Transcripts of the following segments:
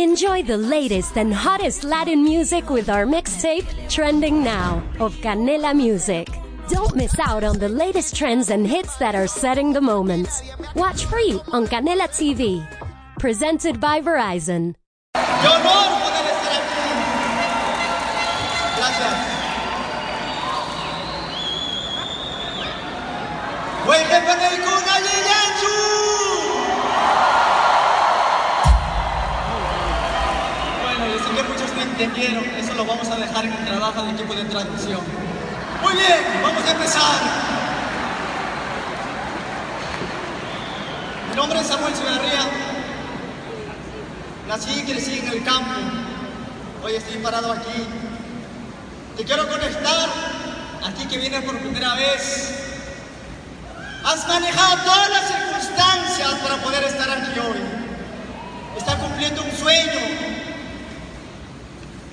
Enjoy the latest and hottest Latin music with our mixtape, Trending Now, of Canela Music. Don't miss out on the latest trends and hits that are setting the moment. Watch free on Canela TV. Presented by Verizon. Dejar en equipo de traducción. Muy bien, vamos a empezar. Mi nombre es Samuel Ciudadarría. Nací y crecí en el campo. Hoy estoy parado aquí. Te quiero conectar a ti que vienes por primera vez. Has manejado todas las circunstancias para poder estar aquí hoy. Estás cumpliendo un sueño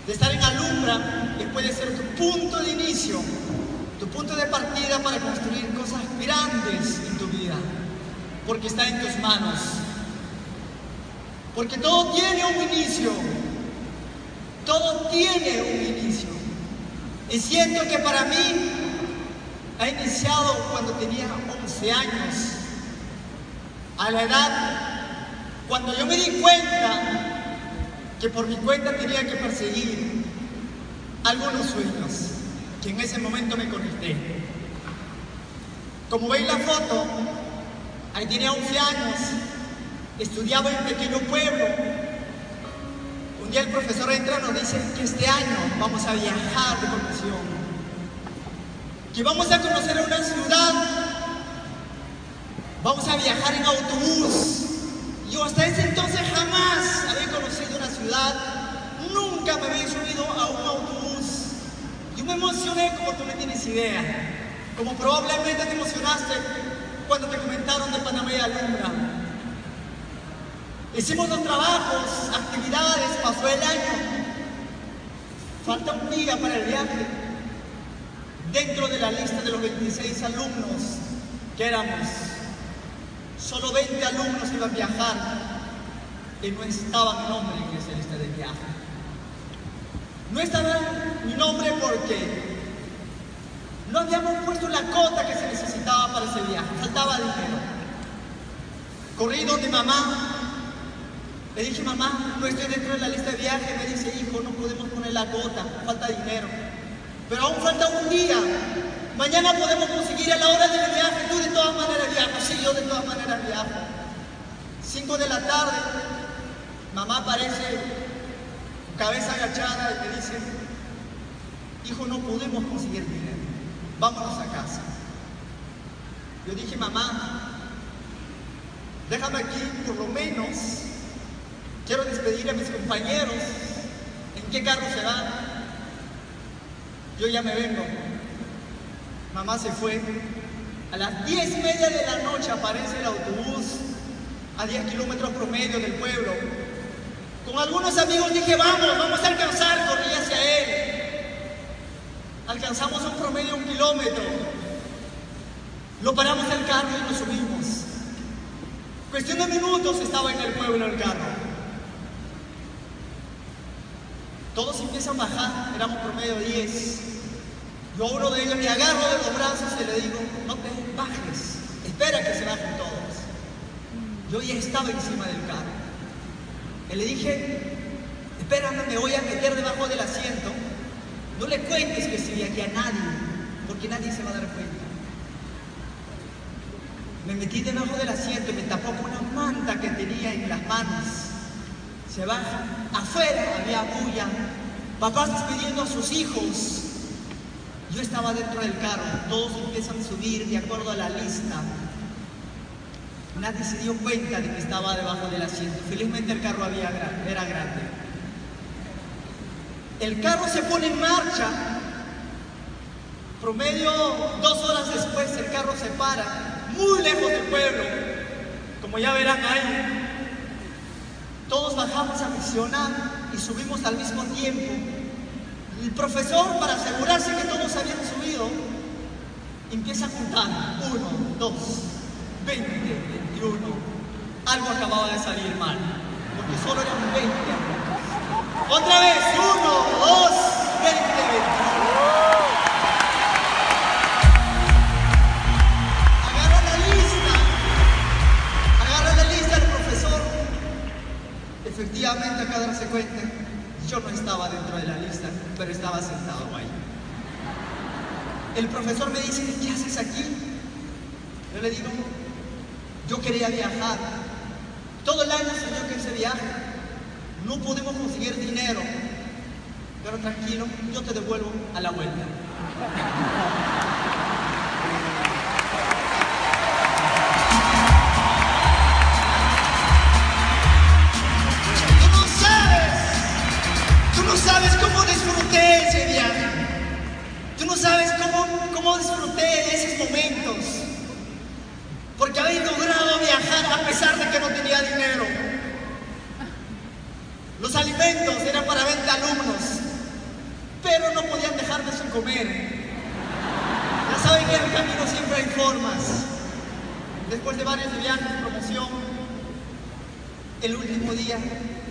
de estar en Alumbra y puede ser tu punto de inicio, tu punto de partida para construir cosas grandes en tu vida, porque está en tus manos. Porque todo tiene un inicio. Todo tiene un inicio. Y siento que para mí ha iniciado cuando tenía 11 años. A la edad cuando yo me di cuenta que por mi cuenta tenía que perseguir algunos sueños que en ese momento me conecté. Como veis la foto, ahí tenía 11 años, estudiaba en un pequeño pueblo. Un día el profesor entra y nos dice que este año vamos a viajar de profesión, que vamos a conocer una ciudad, vamos a viajar en autobús. Yo hasta ese entonces jamás nunca me había subido a un autobús. Yo me emocioné como tú no tienes idea, como probablemente te emocionaste cuando te comentaron de Panamá y Alumbra. Hicimos los trabajos, actividades, pasó el año. Falta un día para el viaje. Dentro de la lista de los 26 alumnos que éramos, solo 20 alumnos iban a viajar y no estaba mi nombre en esa lista de viaje. No estaba mi nombre porque no habíamos puesto la cota que se necesitaba para ese viaje, faltaba dinero. Corrí donde mamá, le dije, mamá, no estoy dentro de la lista de viaje. Me dice, hijo, no podemos poner la gota, falta dinero. Pero aún falta un día. Mañana podemos conseguir a la hora del viaje. Tú de todas maneras viajas. Sí, yo de todas maneras viajo. Cinco de la tarde, mamá aparece, cabeza agachada, y me dice, hijo, no podemos conseguir dinero. Vámonos a casa. Yo dije, mamá, déjame aquí por lo menos Quiero despedir a mis compañeros. ¿En qué carro se van? Yo ya me vengo. Mamá se fue. A las diez y media de la noche aparece autobús a 10 kilómetros promedio del pueblo. Con algunos amigos dije, vamos, vamos a alcanzar, corrí hacia él. Alcanzamos un promedio de un kilómetro. Lo paramos el carro y nos subimos. Cuestión de minutos estaba en el pueblo el carro. Todos empiezan a bajar, éramos promedio 10. Yo a uno de ellos le agarro de los brazos y le digo, no te bajes, espera que se todos. Yo ya estaba encima del carro. Y le dije, espérame, me voy a meter debajo del asiento. No le cuentes que estoy aquí a nadie, porque nadie se va a dar cuenta. Me metí debajo del asiento y me tapó con una manta que tenía en las manos. Se baja. Afuera había bulla. Papás despidiendo a sus hijos. Yo estaba dentro del carro. Todos empiezan a subir de acuerdo a la lista. Nadie se dio cuenta de que estaba debajo del asiento. Felizmente el carro era grande. El carro se pone en marcha. Promedio dos horas después el carro se para, muy lejos del pueblo. Como ya verán ahí, todos bajamos a misionar y subimos al mismo tiempo. El profesor, para asegurarse que todos habían subido, empieza a contar. Uno, dos, veinte, veintiuno. Algo acababa de salir mal, porque solo eran veinte Otra vez, uno, dos, 20, 21. Agarra la lista. Agarra la lista del profesor. Efectivamente, acá darse cuenta, yo no estaba dentro de la lista, pero estaba sentado ahí. El profesor me dice, ¿qué haces aquí? Yo le digo, yo quería viajar. Todo el año soñó que ese viaje. No podemos conseguir dinero. Pero tranquilo, yo te devuelvo a la vuelta. Tú no sabes, tú no sabes cómo disfruté ese viaje. Porque habéis logrado viajar a pesar de que no tenía dinero. Los alimentos eran para 20 alumnos, pero no podían dejarme sin comer. Ya saben que en el camino siempre hay formas. Después de varios viajes de promoción, el último día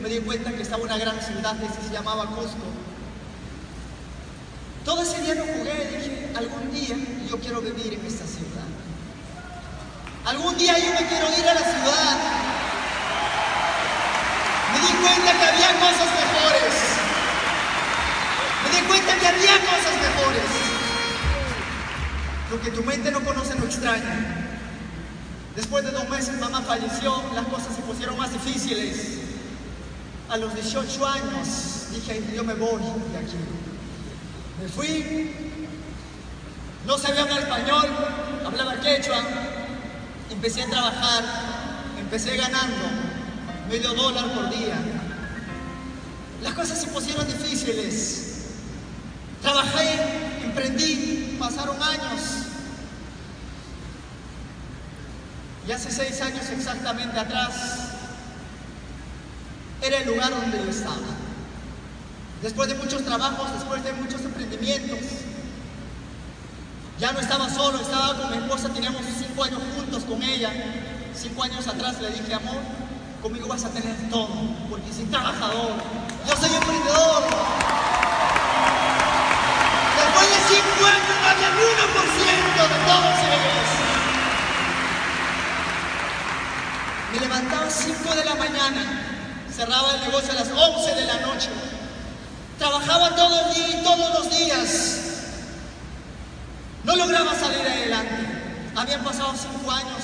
me di cuenta que estaba una gran ciudad que se llamaba Cusco. Todo ese día no jugué, dije, algún día yo quiero vivir en esta ciudad. Algún día yo me quiero ir a la ciudad. Me di cuenta que había cosas mejores. Me di cuenta que había cosas mejores. Lo que tu mente no conoce no extraña. Después de dos meses mamá falleció, las cosas se pusieron más difíciles. A los 18 años dije, yo me voy de aquí. Me fui, no sabía hablar español, hablaba quechua, empecé a trabajar, empecé ganando medio dólar por día. Las cosas se pusieron difíciles. Trabajé, emprendí, pasaron años. Y hace seis años exactamente atrás, era el lugar donde yo estaba. Después de muchos trabajos, después de muchos emprendimientos, ya no estaba solo, estaba con mi esposa, teníamos cinco años juntos con ella. Cinco años atrás le dije, amor, conmigo vas a tener todo, porque soy trabajador, yo soy emprendedor. Después de cinco años no había por ciento de todos ellos. Me levantaba a 5 de la mañana, cerraba el negocio a las 11 de la noche. Trabajaba todo el día y todos los días. Lograba salir adelante. Habían pasado cinco años.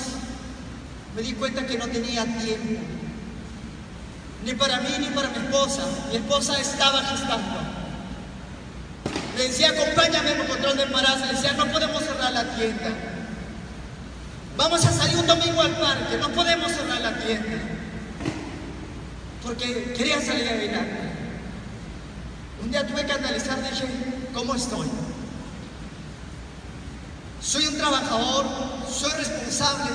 Me di cuenta que no tenía tiempo. Ni para mí ni para mi esposa. Mi esposa estaba gestando. Le decía, acompáñame en control de embarazo. Le decía, no podemos cerrar la tienda. Vamos a salir un domingo al parque. No podemos cerrar la tienda. Porque quería salir adelante. Un día tuve que analizar, dije, ¿cómo estoy? Soy un trabajador, soy responsable,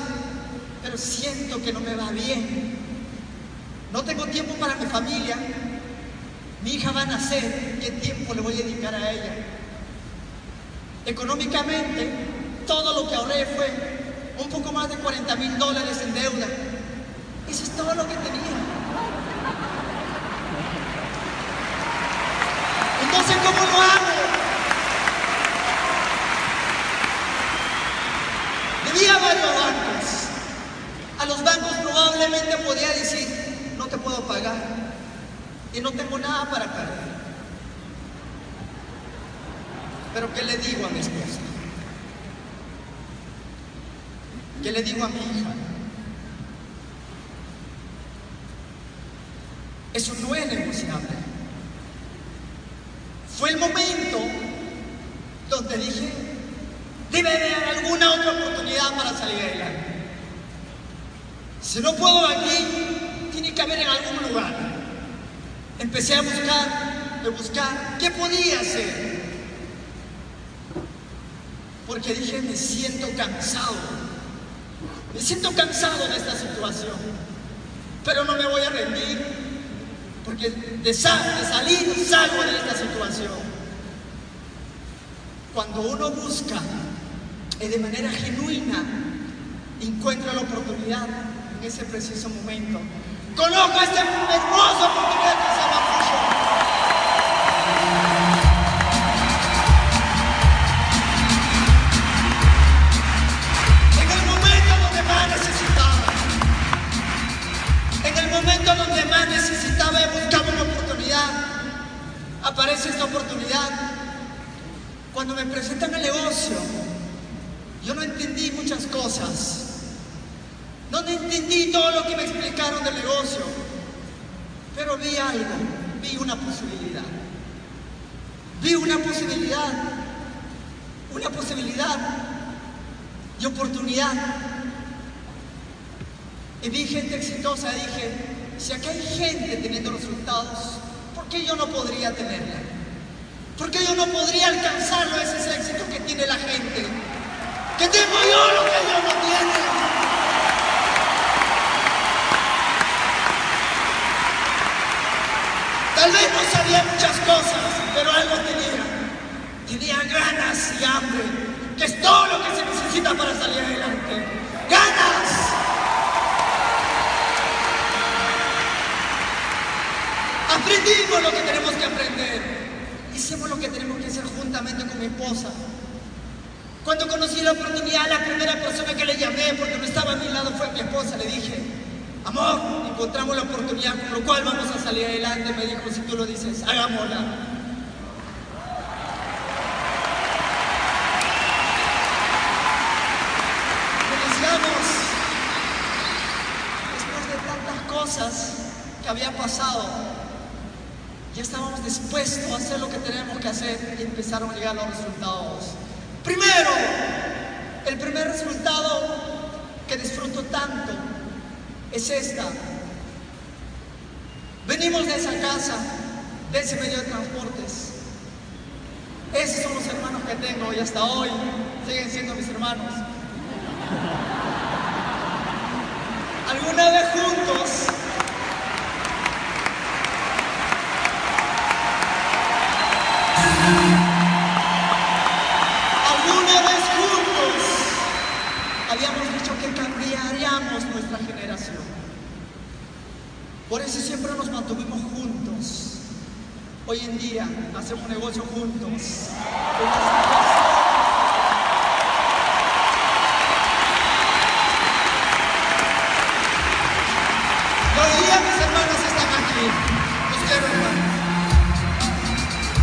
pero siento que no me va bien. No tengo tiempo para mi familia. Mi hija va a nacer, ¿qué tiempo le voy a dedicar a ella? Económicamente, todo lo que ahorré fue un poco más de 40 mil dólares en deuda. Eso es todo lo que tenía. Entonces, ¿cómo lo hago? Debía a varios bancos. A los bancos probablemente podía decir, no te puedo pagar y no tengo nada para cargar. Pero ¿qué le digo a mi esposa? ¿Qué le digo a mi hija? Eso no es negociable. Fue el momento donde dije, debe haber alguna otra oportunidad para salir adelante. Si no puedo aquí, tiene que haber en algún lugar. Empecé a buscar, a buscar, ¿qué podía hacer? Porque dije, me siento cansado. Me siento cansado de esta situación. Pero no me voy a rendir. Porque de, sal, de salir salgo de esta situación. Cuando uno busca y de manera genuina encuentra la oportunidad en ese preciso momento. Conozco este hermoso portugués que se llama En el momento donde más necesitaba, en el momento donde más necesitaba y buscaba una oportunidad, aparece esta oportunidad. Cuando me presentan el negocio, yo no entendí muchas cosas. No entendí todo lo que me explicaron del negocio, pero vi algo, vi una posibilidad. Vi una posibilidad, una posibilidad y oportunidad. Y vi gente exitosa dije, si aquí hay gente teniendo resultados, ¿por qué yo no podría tenerla? ¿Por qué yo no podría alcanzarlo ese éxito que tiene la gente? Que tengo yo lo que ellos no tienen. Tal vez no sabía muchas cosas, pero algo tenía. Tenía ganas y hambre, que es todo lo que se necesita para salir adelante. ¡Ganas! Aprendimos lo que tenemos que aprender. Hicimos lo que tenemos que hacer juntamente con mi esposa. Cuando conocí la oportunidad, la primera persona que le llamé, porque no estaba a mi lado, fue mi esposa. Le dije, amor, encontramos la oportunidad con lo cual vamos a salir adelante. Me dijo, si tú lo dices, hagámosla. Iniciamos, después de tantas cosas que había pasado, ya estábamos dispuestos a hacer lo que tenemos que hacer y empezaron a llegar los resultados. Primero, el primer resultado que disfruto tanto es esta. Venimos de esa casa, de ese medio de transportes. Esos son los hermanos que tengo y hasta hoy siguen siendo mis hermanos. Alguna vez juntos generación. Por eso siempre nos mantuvimos juntos. Hoy en día hacemos negocio juntos. Los quiero hermanos.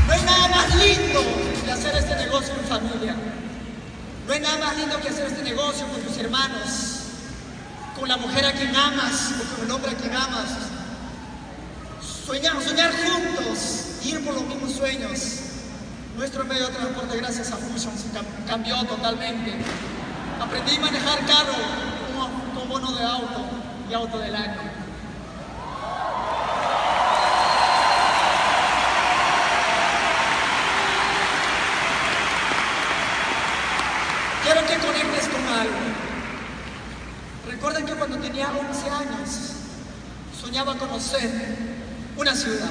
No hay nada más lindo que hacer este negocio en familia. No hay nada más lindo que hacer este negocio con tus hermanos, con la mujer a quien amas o con el hombre a quien amas. Soñar, soñar juntos, ir por los mismos sueños. Nuestro medio de transporte, gracias a Fusion, se cam- cambió totalmente. Aprendí a manejar carro con, con bono de auto y auto del año. Quiero que conectes con algo. Cuando tenía 11 años soñaba conocer una ciudad.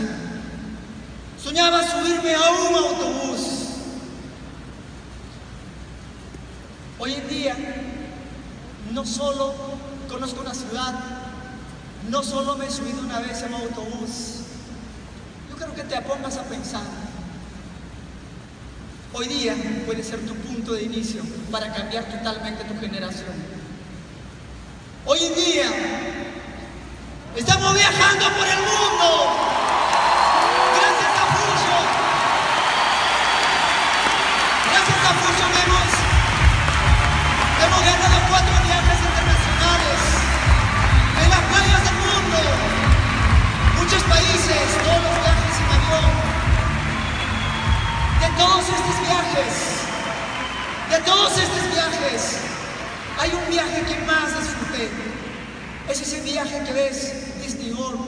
Soñaba subirme a un autobús. Hoy en día no solo conozco una ciudad, no solo me he subido una vez en un autobús. Yo quiero que te pongas a pensar. Hoy día puede ser tu punto de inicio para cambiar totalmente tu generación. Hoy en día estamos viajando por el mundo. Gracias a Fusion. Gracias a Fusion hemos, hemos ganado cuatro viajes internacionales en las playas del mundo. Muchos países, todos los hay un viaje que más disfruté. Es ese viaje que ves Disney World.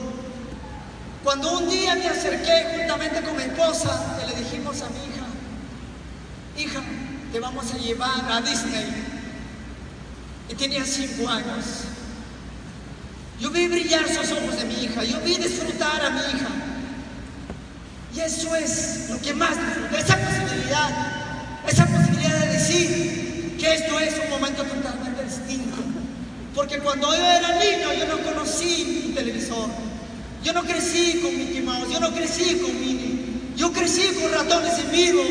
Cuando un día me acerqué juntamente con mi esposa le dijimos a mi hija, hija, te vamos a llevar a Disney. Y tenía cinco años. Yo vi brillar sus ojos de mi hija, yo vi disfrutar a mi hija. Y eso es lo que más disfruto, esa posibilidad, esa posibilidad de decir que esto es un momento totalmente Porque cuando yo era niño yo no conocí un televisor, yo no crecí con Mickey Mouse, yo no crecí con Minnie, yo crecí con ratones en vivo.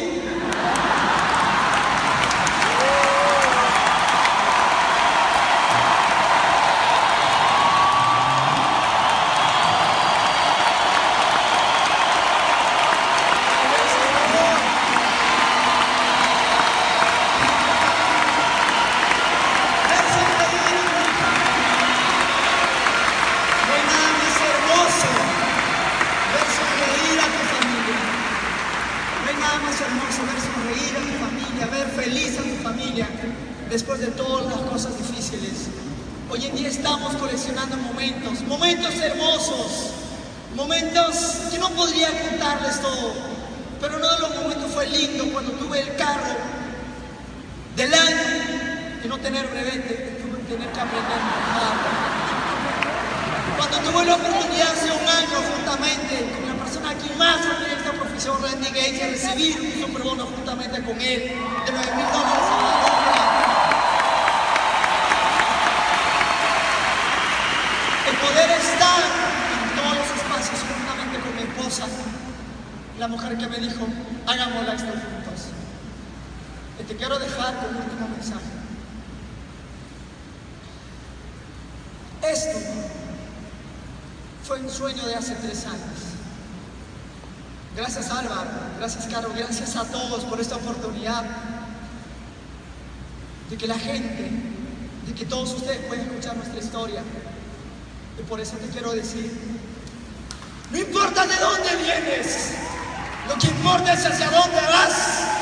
después de todas las cosas difíciles, hoy en día estamos coleccionando momentos, momentos hermosos, momentos que no podría contarles todo, pero uno de los momentos fue lindo cuando tuve el carro del año y no tener brevete, tener que aprender a manejar. Cuando tuve la oportunidad hace un año justamente con la persona que más admira esta profesión, Randy Gates, de recibir un superbono juntamente con él de 9 mil dólares. El poder estar en todos los espacios juntamente con mi esposa, la mujer que me dijo, hagámosla esto juntos. Y te quiero dejar con un último mensaje. Esto fue un sueño de hace tres años. Gracias Álvaro, gracias Caro, gracias a todos por esta oportunidad de que la gente, de que todos ustedes puedan escuchar nuestra historia. Y por eso te quiero decir, no importa de dónde vienes, lo que importa es hacia dónde vas.